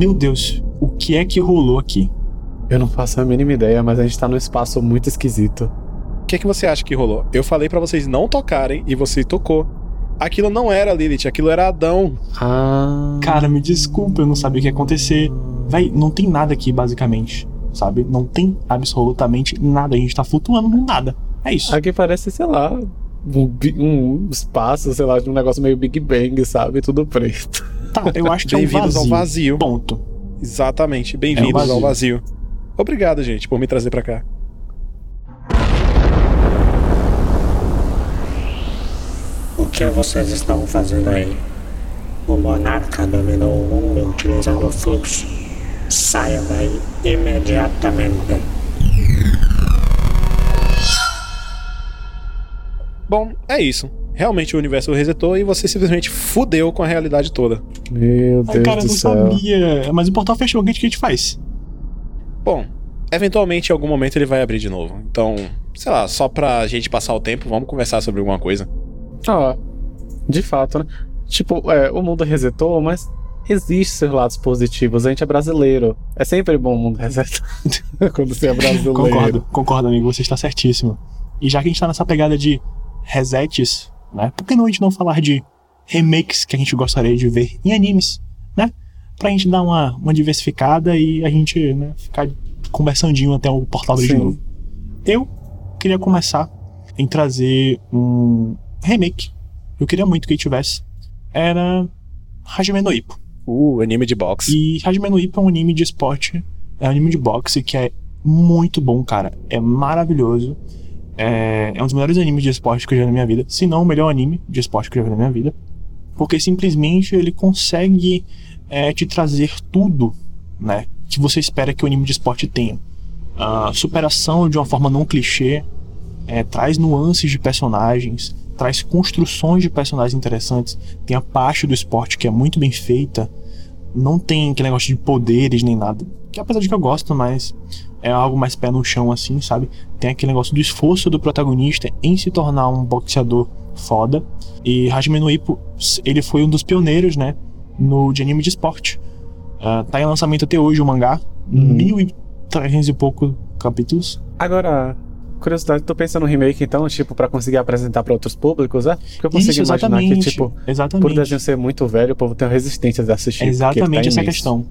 Meu Deus, o que é que rolou aqui? Eu não faço a mínima ideia, mas a gente tá num espaço muito esquisito. O que é que você acha que rolou? Eu falei para vocês não tocarem e você tocou. Aquilo não era Lilith, aquilo era Adão. Ah. Cara, me desculpa, eu não sabia o que ia acontecer. Véi, não tem nada aqui, basicamente. Sabe? Não tem absolutamente nada. A gente tá flutuando no nada. É isso. Aqui parece, sei lá, um, um espaço, sei lá, de um negócio meio Big Bang, sabe? Tudo preto. Tá, eu acho que é um Bem-vindos vazio. ao vazio. Ponto. Exatamente. É um Bem-vindos vazio. ao vazio. Obrigado, gente, por me trazer pra cá. O que vocês estão fazendo aí? O monarca dominou o mundo utilizando o fluxo. Saia daí imediatamente. Bom, é isso. Realmente o universo resetou e você simplesmente fudeu com a realidade toda. Meu Ai, Deus cara, eu do não céu. sabia. Mas o portal fechou, o que a gente faz? Bom, eventualmente em algum momento ele vai abrir de novo. Então, sei lá, só pra gente passar o tempo, vamos conversar sobre alguma coisa. Ah, de fato, né? Tipo, é, o mundo resetou, mas existe seus lados positivos. A gente é brasileiro. É sempre bom o mundo resetar quando você é brasileiro. Concordo, concordo, amigo, você está certíssimo. E já que a gente tá nessa pegada de resets, né? Por que não a gente não falar de remakes que a gente gostaria de ver em animes, né? Pra gente dar uma, uma diversificada e a gente né, ficar conversandinho até o portal de novo. Eu queria começar em trazer um remake. Eu queria muito que ele tivesse. Era Hajime no Ippo. Uh, anime de boxe. E Hajime no Ippo é um anime de esporte, é um anime de boxe que é muito bom, cara. É maravilhoso. É, é um dos melhores animes de esporte que eu já vi na minha vida. Se não, o melhor anime de esporte que eu já vi na minha vida. Porque simplesmente ele consegue é, te trazer tudo, né? Que você espera que o anime de esporte tenha. A superação de uma forma não clichê, é, traz nuances de personagens, traz construções de personagens interessantes. Tem a parte do esporte que é muito bem feita. Não tem aquele negócio de poderes nem nada. Que apesar de que eu gosto, mas é algo mais pé no chão assim, sabe? Tem aquele negócio do esforço do protagonista em se tornar um boxeador foda. E Hajime no Ippo, ele foi um dos pioneiros, né? No, de anime de esporte. Ah, tá em lançamento até hoje o mangá. Mil e trezentos e pouco capítulos. Agora, curiosidade, tô pensando no remake então, tipo, pra conseguir apresentar pra outros públicos, é? Porque eu consigo Isso, imaginar que, tipo, exatamente. por o desenho ser muito velho, o povo tem resistência de assistir. É porque exatamente tá essa a imenso. questão.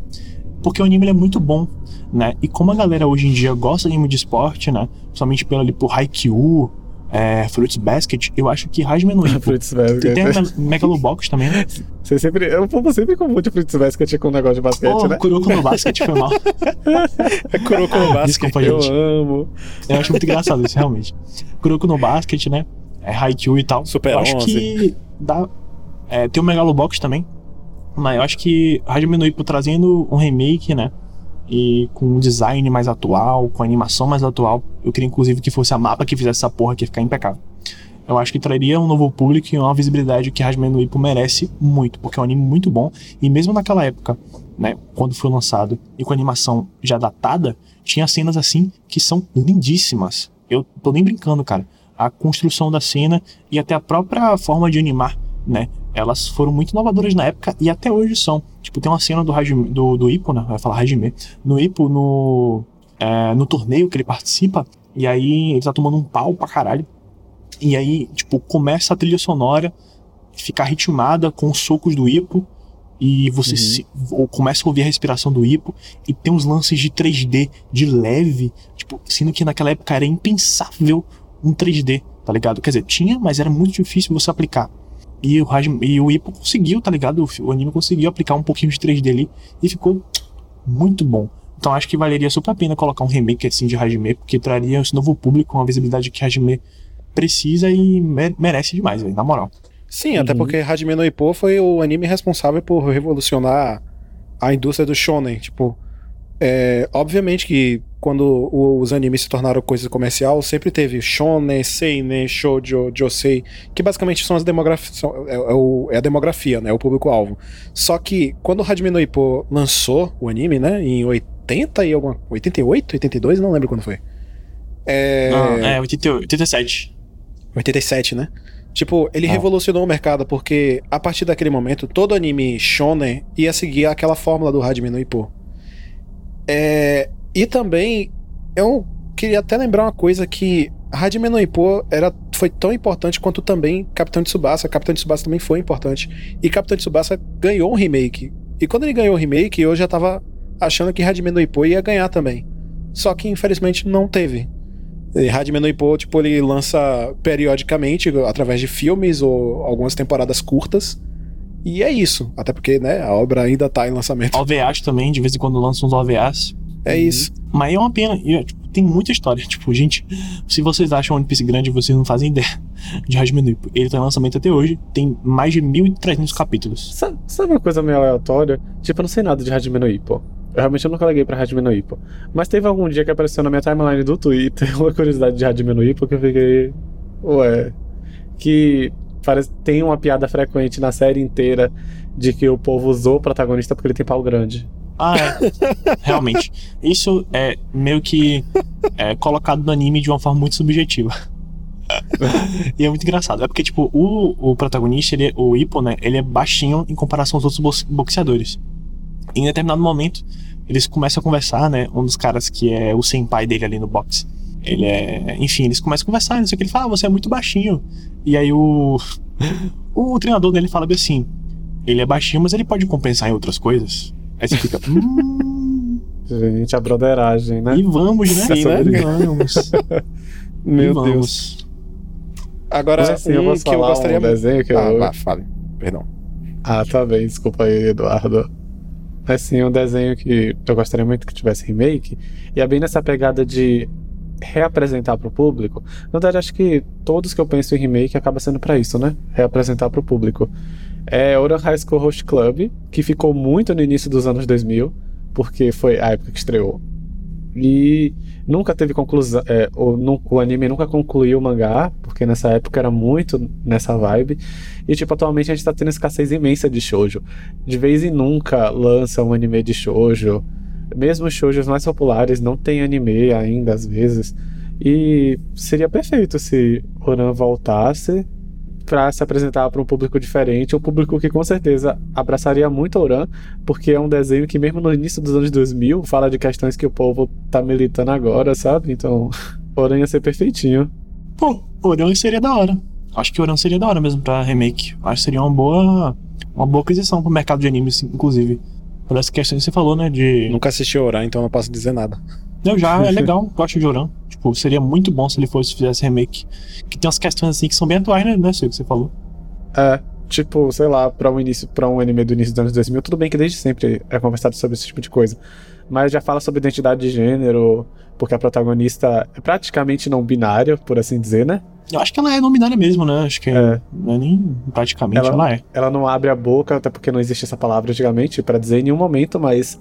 Porque o anime é muito bom, né? E como a galera hoje em dia gosta de anime de esporte, né? Principalmente pelo ali por Haikyuu, é, Fruits Basket, eu acho que Hajime no Ippo. Fruits Basket. Tem a Me- Megalobox também, né? Você sempre, o povo sempre confunde Fruits Basket com um negócio de basquete, Pô, né? Kuroko no Basket foi mal. É Kuroko no Basket. Desculpa, Eu gente. amo. Eu acho muito engraçado isso, realmente. Kuroko no Basket, né? É Haikyuu e tal. Super eu acho 11. que dá... é, tem o Megalobox também. Mas eu acho que Hajime no Ippo trazendo um remake, né? E com um design mais atual, com animação mais atual. Eu queria, inclusive, que fosse a mapa que fizesse essa porra que ficar impecável. Eu acho que traria um novo público e uma visibilidade que Hajime no Ippo merece muito, porque é um anime muito bom. E mesmo naquela época, né, quando foi lançado e com a animação já datada, tinha cenas assim que são lindíssimas. Eu tô nem brincando, cara. A construção da cena e até a própria forma de animar, né? Elas foram muito inovadoras na época e até hoje são. Tipo, tem uma cena do, Hajime, do, do Ippo, né? Vai falar Hajime. No Ippo, no, é, no torneio que ele participa, e aí ele tá tomando um pau pra caralho. E aí, tipo, começa a trilha sonora ficar ritmada com os socos do Ippo. E você se- ou começa a ouvir a respiração do Ippo. E tem uns lances de 3D de leve. Tipo, sendo que naquela época era impensável um 3D, tá ligado? Quer dizer, tinha, mas era muito difícil você aplicar. E o, Hajime- e o Ippo conseguiu, tá ligado? O, anime conseguiu aplicar um pouquinho de 3D ali. E ficou muito bom. Então acho que valeria super a pena colocar um remake assim de Hajime, porque traria esse novo público uma visibilidade que Hajime precisa e me- merece demais, velho, na moral. Sim, até porque Hajime no Ippo foi o anime responsável por revolucionar a indústria do shonen. Tipo, é, obviamente que quando os animes se tornaram coisa comercial, sempre teve shonen, seinen, shoujo, josei, que basicamente são as demografias, é, é é a demografia, né, o público-alvo. Só que quando o Hajime no Ippo lançou o anime, né, em 80 e alguma 88, 82, não lembro quando foi. É, Ah, é, 88, 87. 87, né? Tipo, ele Ah. revolucionou o mercado porque a partir daquele momento todo anime shonen ia seguir aquela fórmula do Hajime no Ippo. É, e também eu queria até lembrar uma coisa que Hajime no era foi tão importante quanto também Capitão de Tsubasa. Capitão de Tsubasa também foi importante. E Capitão de Tsubasa ganhou um remake. E quando ele ganhou o remake, eu já tava achando que Hajime no ia ganhar também. Só que infelizmente não teve. Hajime no tipo, ele lança periodicamente através de filmes ou algumas temporadas curtas. E é isso. Até porque, né, a obra ainda tá em lançamento. OVAs também, de vez em quando lançam uns OVAs. É isso. Mas é uma pena. E, tipo, tem muita história. Tipo, gente, se vocês acham One Piece grande, vocês não fazem ideia de Hajime no. Ele tá em lançamento até hoje. Tem mais de 1.300 capítulos. Sabe, sabe uma coisa meio aleatória? Tipo, eu não sei nada de Hajime no Ippo. Eu realmente nunca liguei pra Hajime no Ippo. Mas teve algum dia que apareceu na minha timeline do Twitter uma curiosidade de Hajime no Ippo que eu fiquei... Ué... Que parece, tem uma piada frequente na série inteira de que o povo usou o protagonista porque ele tem pau grande. Ah, é. Realmente. Isso é meio que é, colocado no anime de uma forma muito subjetiva. e é muito engraçado. É porque, tipo, o, o protagonista, ele, é- o Ippo, né? Ele é baixinho em comparação aos outros box- boxeadores. Em determinado momento, eles começam a conversar, né? Um dos caras que é o senpai dele ali no boxe. Ele é. Enfim, eles começam a conversar, não sei o que. Ele fala, ah, você é muito baixinho. E aí o. O treinador dele fala bem assim: ele é baixinho, mas ele pode compensar em outras coisas. Aí você fica. Hum, Gente, a broderagem, né? e vamos, né? Sim, né? E vamos. Meu e Deus. vamos. Agora, Mas assim, eu um posso que eu gostaria um desenho que Ah, eu... vá, fale. Perdão. Ah, tá bem, desculpa aí, Eduardo. Assim, um desenho que eu gostaria muito que tivesse remake, e é bem nessa pegada de reapresentar pro público. Na verdade, acho que todos que eu penso em remake acaba sendo pra isso, né? Reapresentar pro público. É Oran High School Host Club, que ficou muito no início dos anos 2000, porque foi a época que estreou. E nunca teve conclusão. é, o, o anime nunca concluiu o mangá, porque nessa época era muito nessa vibe. E, tipo, atualmente a gente tá tendo escassez imensa de shoujo. De vez em nunca lança um anime de shoujo. Mesmo os shoujos mais populares não tem anime ainda, às vezes. E seria perfeito se Oran voltasse pra se apresentar para um público diferente, um público que com certeza abraçaria muito Oran, porque é um desenho que mesmo no início dos anos 2000 fala de questões que o povo tá militando agora, sabe? Então, Oran ia ser perfeitinho. Pô, Oran seria da hora. Acho que Oran seria da hora mesmo pra remake. Acho que seria uma boa. Uma boa aquisição pro mercado de animes, inclusive. Por essa questão que você falou, né? De. Nunca assisti Oran, então não posso dizer nada. Eu já, é legal, gosto de Oran. Tipo, seria muito bom se ele fosse fizesse remake. Que tem umas questões assim que são bem atuais, né? Né, Silvio, que você falou. É, tipo, sei lá, pra um, início, pra um anime do início dos anos 2000, tudo bem que desde sempre é conversado sobre esse tipo de coisa. Mas já fala sobre identidade de gênero, porque a protagonista é praticamente não binária, por assim dizer, né? Eu acho que ela é não binária mesmo, né? Acho que É. não é nem praticamente, Ela- ela, é. Ela não abre a boca, até porque não existe essa palavra antigamente, pra dizer em nenhum momento, mas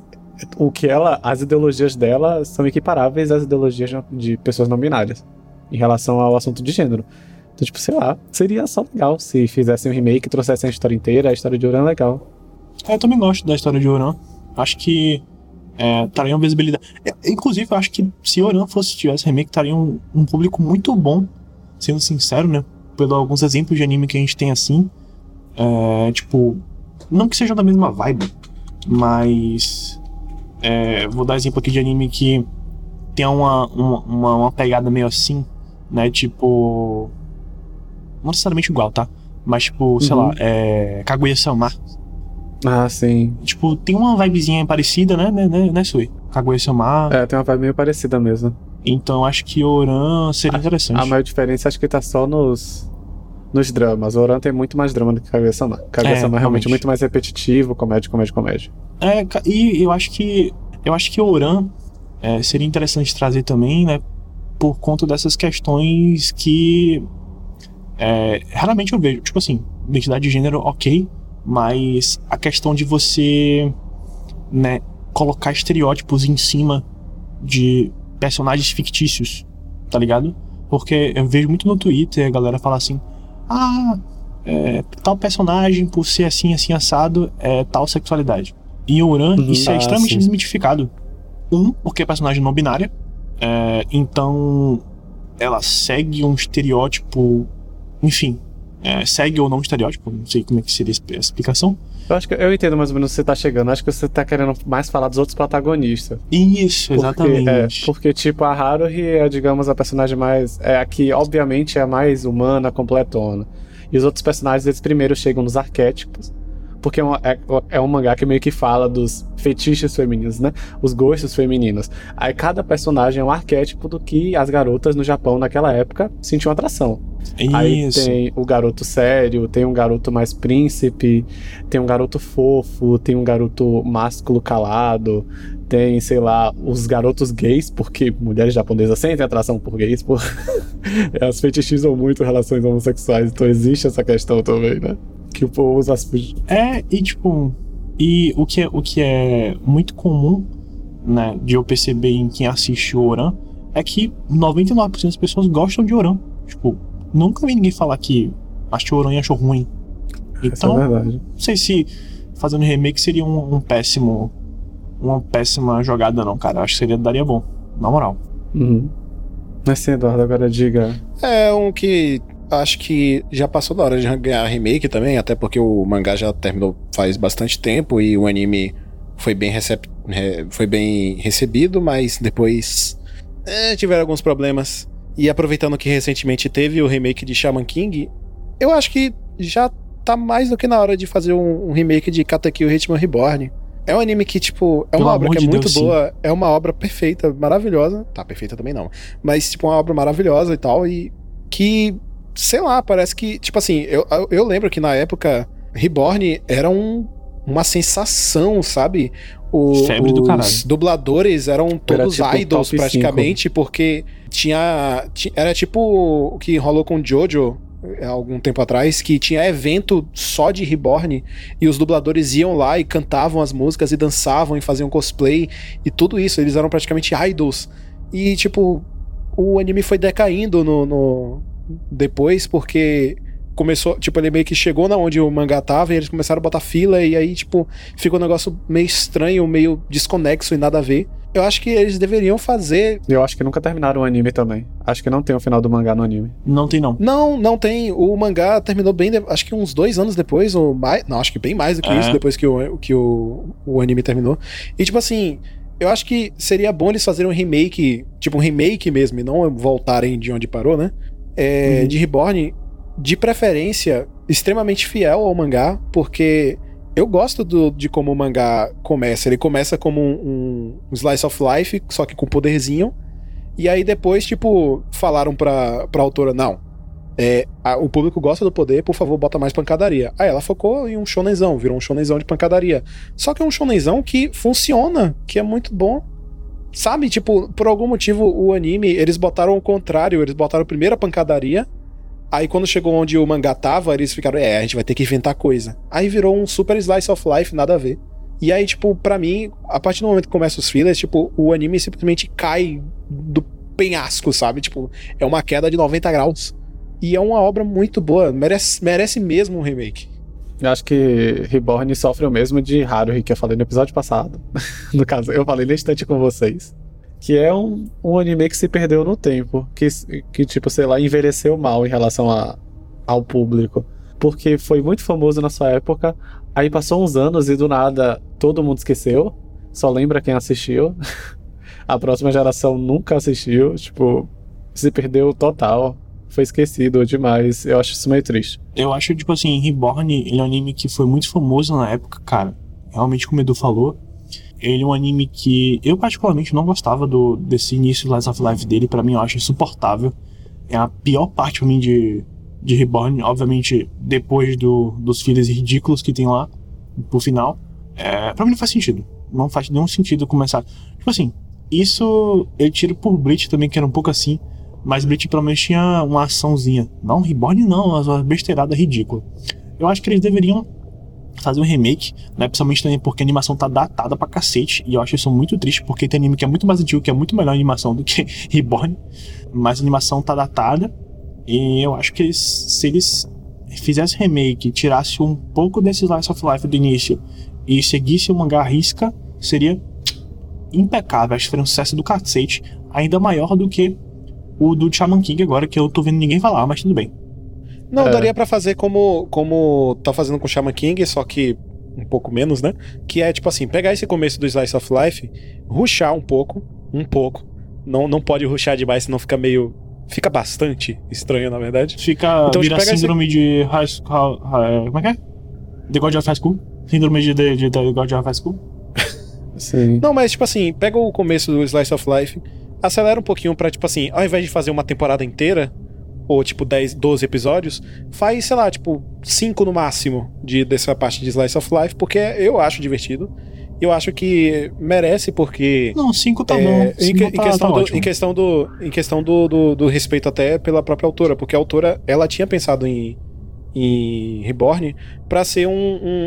o que ela, as ideologias dela são equiparáveis às ideologias de- pessoas não binárias em relação ao assunto de gênero. Então, tipo, sei lá, seria só legal se fizessem um remake, trouxessem a história inteira, a história de Oran é legal. É, Eu também gosto da história de Oran. Acho que é, traria uma visibilidade. É, inclusive, eu acho que se Oran fosse tivesse remake, traria um, um público muito bom, sendo sincero, né? Pelo alguns exemplos de anime que a gente tem assim. É, tipo, não que sejam da mesma vibe, mas. é, vou dar exemplo aqui de anime que tem uma, uma, uma, pegada meio assim, né? Tipo. Não necessariamente igual, tá? Mas, tipo, sei Uhum. lá, é. Kaguya-sama. Ah, sim. Tipo, tem uma vibezinha parecida, né, né, né, né Sui? Kaguya-sama. É, tem uma vibe meio parecida mesmo. Então acho que Oran seria interessante. A maior diferença acho que tá só nos, nos dramas. Oran tem muito mais drama do que Kaguya-sama. Kaguya-sama é realmente realmente. muito mais repetitivo, comédia, comédia, comédia. É, e eu acho que. Eu acho que Oran é, seria interessante trazer também, né? Por conta dessas questões que. é, raramente eu vejo. Tipo assim, identidade de gênero, ok. Mas a questão de você. né, colocar estereótipos em cima de personagens fictícios, tá ligado? Porque eu vejo muito no Twitter a galera falar assim: ah, é, tal personagem, por ser assim, assim, assado, é tal sexualidade. Em Oran, Uhum. isso é Ah, extremamente sim. desmitificado. Um, porque é personagem não binária, é, então ela segue um estereótipo, enfim, é, segue ou não o estereótipo, não sei como é que seria a explicação. Eu acho que eu entendo mais ou menos onde você tá chegando. Acho que você tá querendo mais falar dos outros protagonistas. Isso, Porque, exatamente. é, porque, tipo, a Haruhi é, digamos, a personagem mais. É a que, obviamente, é a mais humana, completona. E os outros personagens, eles primeiro chegam nos arquétipos. Porque é, uma- é- é um mangá que meio que fala dos fetiches femininos, né? Os gostos femininos. Aí cada personagem é um arquétipo do que as garotas no Japão naquela época sentiam atração. Aí Isso. tem o garoto sério, tem um garoto mais príncipe, tem um garoto fofo, tem um garoto másculo calado, tem, sei lá, os garotos gays, porque mulheres japonesas sentem atração por gays, por... elas fetichizam muito relações homossexuais, então existe essa questão também, né? Que o povo usa. É, e tipo, e o que é, o que é muito comum, né, de eu perceber em quem assiste o Oran, é que 99% das pessoas gostam de Oran. Tipo, nunca vi ninguém falar que achou Oran e achou ruim. Essa Então, é não sei se fazendo remake seria um, um péssimo. Uma péssima jogada, não, cara. Eu acho que seria, daria bom. Na moral. Uhum. Mas sim, Eduardo, agora diga. É um que acho que já passou da hora de ganhar remake também, até porque o mangá já terminou faz bastante tempo e o anime foi bem, recep... re- foi bem recebido, mas depois é, tiveram alguns problemas. E aproveitando que recentemente teve o remake de Shaman King, eu acho que já tá mais do que na hora de fazer um, um remake de Katekyo Hitman Reborn. É um anime que, tipo, é Pelo uma obra que é muito Deus, sim. boa, é uma obra perfeita, maravilhosa. Tá, perfeita também não. Mas, tipo, uma obra maravilhosa e tal, e que, sei lá, parece que, tipo assim, eu, eu- lembro que na época Reborn era um, uma sensação, sabe? O- Febre do os caralho. dubladores eram todos tipo idols praticamente, porque tinha, ti- Era tipo o que rolou com Jojo há algum tempo atrás, que tinha evento só de Reborn e os dubladores iam lá e cantavam as músicas e dançavam e faziam cosplay e tudo isso. Eles eram praticamente idols. E, tipo, o anime foi decaindo no, no- depois porque começou, tipo, ele meio que chegou na onde o mangá tava e eles começaram a botar fila e aí, tipo, ficou um negócio meio estranho, meio desconexo e nada a ver. Eu acho que eles deveriam fazer. Eu acho que nunca terminaram o anime também. Acho que não tem o final do mangá no anime. Não tem, não. Não, não tem. O mangá terminou bem, de- acho que uns dois anos depois, ou mais. Não, acho que bem mais do que É. isso, depois que, o, que o, o anime terminou. E, tipo assim, eu acho que seria bom eles fazerem um remake, tipo um remake mesmo, e não voltarem de onde parou, né? É, Uhum. De Reborn, de preferência, extremamente fiel ao mangá, porque eu gosto do- de como o mangá começa. Ele começa como um, um slice of life, só que com poderzinho. E aí depois, tipo, falaram pra, pra autora, não, é, a- o público gosta do poder, por favor, bota mais pancadaria. Aí ela focou em um shonenzão, virou um shonenzão de pancadaria. Só que é um shonenzão que funciona, que é muito bom. Sabe, tipo, por algum motivo o anime, eles botaram o contrário, eles botaram a pancadaria, aí quando chegou onde o mangá tava, eles ficaram, é, a gente vai ter que inventar coisa. Aí virou um super slice of life, nada a ver. E aí, tipo, pra mim, a partir do momento que começa os fillers, tipo, o anime simplesmente cai do penhasco, sabe? Tipo, é uma queda de 90 graus. E é uma obra muito boa, merece, merece mesmo um remake. Eu acho que Reborn sofre o mesmo de Haruhi que eu falei no episódio passado. no caso, eu falei na instante com vocês. Que é um, um anime que se perdeu no tempo. Que, que, tipo, sei lá, envelheceu mal em relação a, ao público. Porque foi muito famoso na sua época. Aí passou uns anos e do nada todo mundo esqueceu. Só lembra quem assistiu. a próxima geração nunca assistiu. Tipo, se perdeu total. Foi esquecido demais. Eu acho isso meio triste. Eu acho, tipo assim, Reborn, ele é um anime que foi muito famoso na época, cara. Realmente, como o Edu falou, ele é um anime que eu particularmente não gostava do, desse início Last of Life dele. Pra mim, eu acho insuportável. É a pior parte pra mim de, de Reborn. Obviamente, depois do, dos filhos ridículos que tem lá, pro final. É, pra mim não faz sentido. Não faz nenhum sentido começar. Tipo assim, isso eu tiro por Bleach também, que era um pouco assim. Mas Bleach pelo menos tinha uma açãozinha. Não, Reborn não, uma besteirada ridícula. Eu acho que eles deveriam fazer um remake, né? Principalmente também porque a animação tá datada pra cacete. E eu acho isso muito triste, porque tem anime que é muito mais antigo, que é muito melhor animação do que Reborn. Mas a animação tá datada. E eu acho que eles, se eles fizessem remake, tirasse um pouco desse Slice of Life do início e seguisse o mangá risca, seria impecável. Acho que seria um sucesso do cacete, ainda maior do que o do Shaman King agora, que eu tô vendo ninguém falar, mas tudo bem. Não, É. daria pra fazer como, como tá fazendo com o Shaman King, só que um pouco menos, né? Que é tipo assim, pegar esse começo do Slice of Life, ruxar um pouco, um pouco. Não, não pode ruxar demais, senão fica meio. Fica bastante estranho, na verdade. Fica. Então, vira esse- síndrome de high school. Como é que é? The God of High School? Síndrome de, de, de The God of High School? Sim. Não, mas tipo assim, pega o começo do Slice of Life, acelera um pouquinho pra, tipo assim, ao invés de fazer uma temporada inteira, ou tipo 10, 12 episódios, faz, sei lá, tipo 5 no máximo de, dessa parte de Slice of Life, porque eu acho divertido. Eu acho que merece, porque. Não, 5 tá é, bom. em, Cinco que- em tá, questão, tá do, em questão do em questão do, do, do respeito até pela própria autora, porque a autora ela tinha pensado em, em Reborn pra ser um,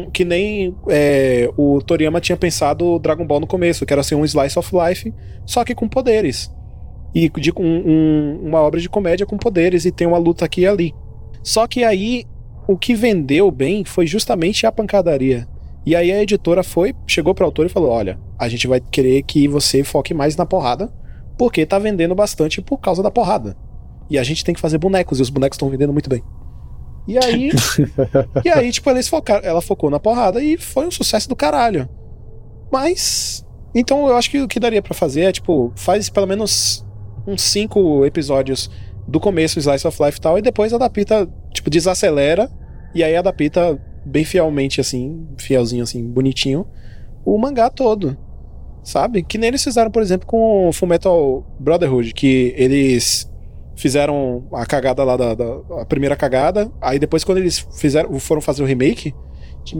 um- que nem é, o Toriyama tinha pensado o Dragon Ball no começo, que era ser um slice of life, só que com poderes e de um- um- uma obra de comédia com poderes e tem uma luta aqui e ali. Só que aí o que vendeu bem foi justamente a pancadaria. E aí a editora foi, chegou pra autora e falou: "Olha, a gente vai querer que você foque mais na porrada, porque tá vendendo bastante por causa da porrada. E a gente tem que fazer bonecos e os bonecos estão vendendo muito bem." E aí, e aí tipo, eles focaram, ela focou na porrada e foi um sucesso do caralho. Mas então eu acho que o que daria pra fazer é tipo, faz pelo menos uns cinco episódios do começo Slice of Life e tal, e depois adapta, tipo, desacelera, e aí adapta bem fielmente, assim, fielzinho, assim, bonitinho, o mangá todo. Sabe? Que nem eles fizeram, por exemplo, com o Fullmetal Brotherhood, que eles fizeram a cagada lá da, da- a primeira cagada, aí depois quando eles fizeram, foram fazer o remake,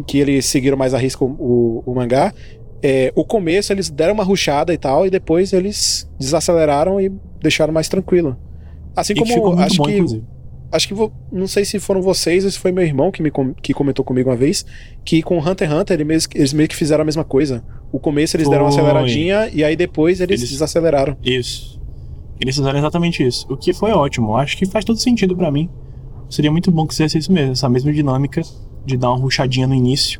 que eles seguiram mais a risco o, o mangá, é, o começo eles deram uma ruchada e tal, e depois eles desaceleraram e deixaram mais tranquilo. Assim E como acho bom, que inclusive. acho que não sei se foram vocês ou se foi meu irmão que me que comentou comigo uma vez que com Hunter x Hunter ele mesmo- eles meio que fizeram a mesma coisa. O começo eles deram uma Foi. aceleradinha e aí depois eles, Eles- desaceleraram. Isso. Eles fizeram exatamente isso. O que foi ótimo. Acho que faz todo sentido pra mim. Seria muito bom que fizesse isso mesmo. Essa mesma dinâmica de dar uma ruchadinha no início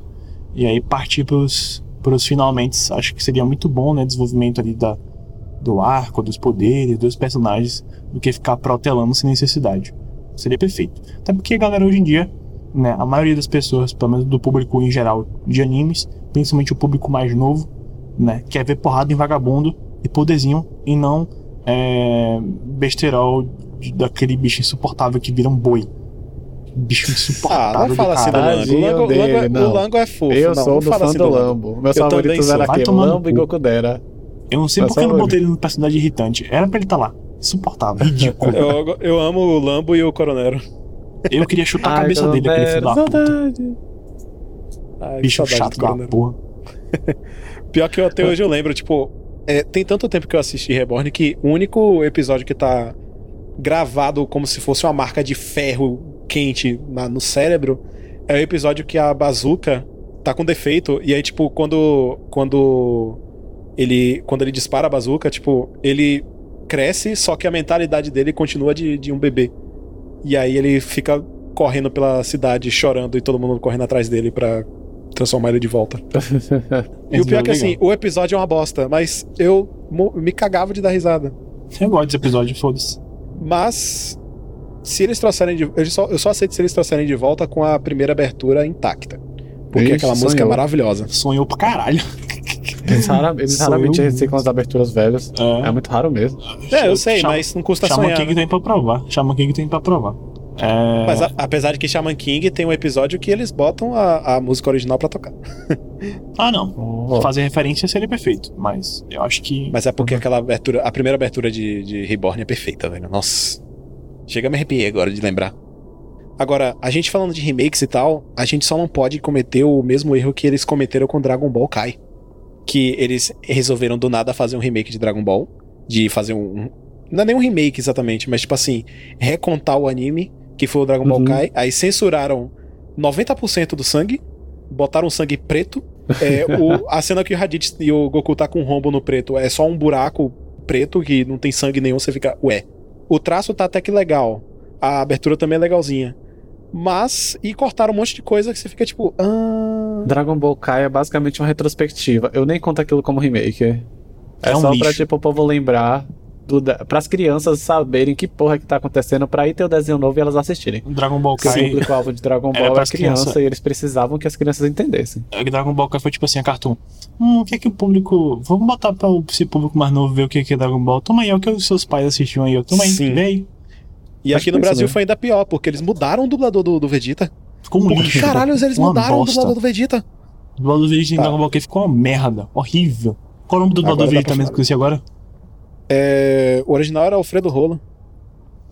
e aí partir pros, pros finalmente. Acho que seria muito bom, né? Desenvolvimento ali da, do arco, dos poderes, dos personagens, do que ficar protelando sem necessidade. Seria perfeito. Até porque, galera, hoje em dia, né, a maioria das pessoas, pelo menos do público em geral de animes, principalmente o público mais novo, né, quer ver porrada em vagabundo e poderzinho e não é, besterol de- daquele bicho insuportável que vira um boi. Bicho Ah, insuportável. não do fala assim do. Lango. O Lango, o Lango é, dele, não. o Lango é fofo. Eu não, sou não fã assim do Lango. Lambo. Meus Eu favoritos eram aqui, Lambo e. Gokudera. Eu não sei Mas por que eu não botei ele no personagem irritante. Era pra ele estar lá. Insuportável, ridículo. Eu, eu amo o Lambo e o Coronero. Eu queria chutar a Ai, cabeça dele, aquele filho da puta. Ai, Bicho chato da porra. Pior que eu, até hoje eu lembro, tipo, é, tem tanto tempo que eu assisti Reborn que o único episódio que tá gravado como se fosse uma marca de ferro quente na- no cérebro é o episódio que a bazuca tá com defeito e aí, tipo, quando quando ele quando ele dispara a bazuca, tipo, ele cresce, só que a mentalidade dele continua de, de um bebê. E aí ele fica correndo pela cidade chorando e todo mundo correndo atrás dele pra transformar ele de volta. E o pior é que assim, o episódio é uma bosta, mas eu me cagava de dar risada. Eu gosto desse episódio, foda-se. Mas se eles trouxerem de. Eu só, eu só aceito se eles trouxerem de volta com a primeira abertura intacta. Porque Ixi, aquela música é sonhou. maravilhosa. Sonhou pra caralho. Eles, rara- eles raramente reciclam as aberturas velhas. É. É muito raro mesmo. É, eu sei, Chama- mas não custa Chama sonhar. King né? tem pra provar. Chama King tem pra provar. É... Mas a- apesar de que Shaman King tem um episódio que eles botam a, a música original pra tocar. Ah, não. Oh. Fazer referência seria perfeito. Mas eu acho que. Mas é porque aquela abertura, a primeira abertura de, de Reborn é perfeita, velho. Nossa. Chega a me arrepiar agora de lembrar. Agora, a gente falando de remakes e tal, a gente só não pode cometer o mesmo erro que eles cometeram com Dragon Ball Kai. Que eles resolveram do nada fazer um remake de Dragon Ball. De fazer um. um- Não é nem um remake exatamente, mas tipo assim, recontar o anime, que foi o Dragon Ball Uhum. Kai. Aí censuraram 90% do sangue, botaram sangue preto. É, o- a cena que o Raditz e o Goku tá com um rombo no preto é só um buraco preto que não tem sangue nenhum, você fica, ué. O traço tá até que legal. A abertura também é legalzinha. Mas, e cortaram um monte de coisa que você fica tipo, ah. Dragon Ball Kai é basicamente uma retrospectiva. Eu nem conto aquilo como remake. É, É um só pra, lixo. tipo, o povo lembrar para as crianças saberem que porra que tá acontecendo pra ir ter o desenho novo e elas assistirem. Dragon Ball Porque o Kai. público-alvo de Dragon Era Ball era pras criança crianças. e eles precisavam que as crianças entendessem. É Dragon Ball Kai foi tipo assim, a Cartoon. Hum, o que é que o público. Vamos botar pra o- esse público mais novo ver o que é que é Dragon Ball. Toma aí, é o que os seus pais assistiam aí. ó. Toma aí, Sim. vê aí. E Acho aqui no Brasil mesmo. foi ainda pior, porque eles mudaram o dublador do, do Vegeta. Ficou um Por lixo. caralhos eles Uma mudaram o bosta. dublador do Vegeta? O dublador do Vegeta em Tá. Dragon Ball Kai ficou uma merda. Horrível. Qual o nome do dublador do Vegeta mesmo que eu agora? É, o original era Alfredo Rolo.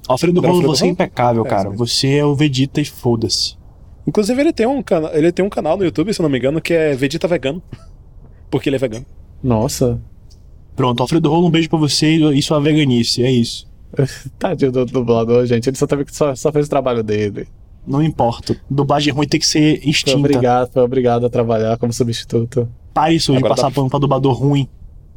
Alfredo Rolo, você é impecável, É, cara. Você é o Vegeta e foda-se. Inclusive, ele tem, um cana ele tem um canal no YouTube, se eu não me engano, que é Vegeta Vegano. Porque ele é vegano. Nossa, Pronto, Alfredo Rolo, um beijo pra você e sua veganice. É isso. tadinho do dublador, gente. Ele só, teve, que- só, só fez o trabalho dele. Não importa. Dublagem ruim tem que ser Foi extinta. obrigado, foi obrigado a trabalhar como substituto. Pare isso de Agora passar dá- pano pra dublador ruim.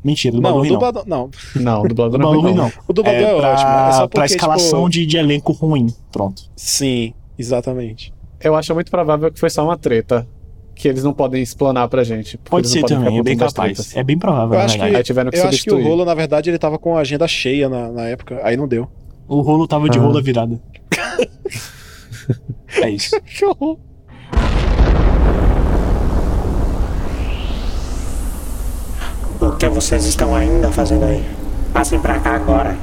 Mentira, dublador Não, o ruim não. dublador. Não. Não, o dublador não é ruim, não. não. O dublador é, pra, ótimo. É só pra porque, escalação tipo... de, de elenco ruim. Pronto. Sim, exatamente. Eu acho muito provável que foi só uma treta. Que eles não podem explanar pra gente. porque Pode eles ser não podem também, é bem capaz. tretas. É bem provável, Eu na acho verdade. que- Aí tiveram que Eu acho que o substituir. Rolo, na verdade, ele tava com a agenda cheia na, na época. Aí não deu. O rolo tava de Ah. rola virada. é isso. Que horror. Que vocês estão ainda fazendo aí? Passem pra cá agora.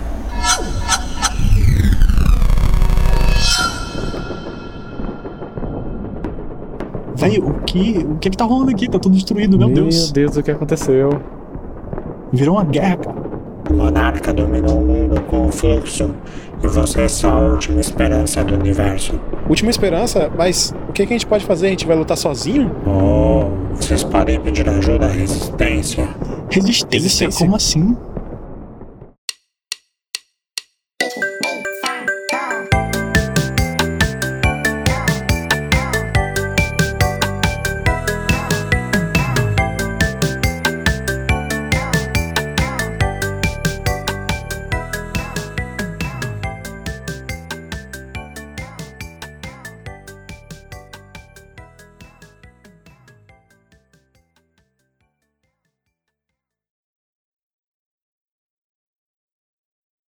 Véi, o que, o que é que tá rolando aqui? Tá tudo destruído, meu, Deus. Deus, o que aconteceu? Virou uma guerra, cara. O monarca dominou o mundo com o fluxo e vocês são a última esperança do universo. Última esperança, mas o que, que a gente pode fazer? A gente vai lutar sozinho? Oh, vocês podem pedir ajuda à resistência. Resistência? Resistência. Como assim?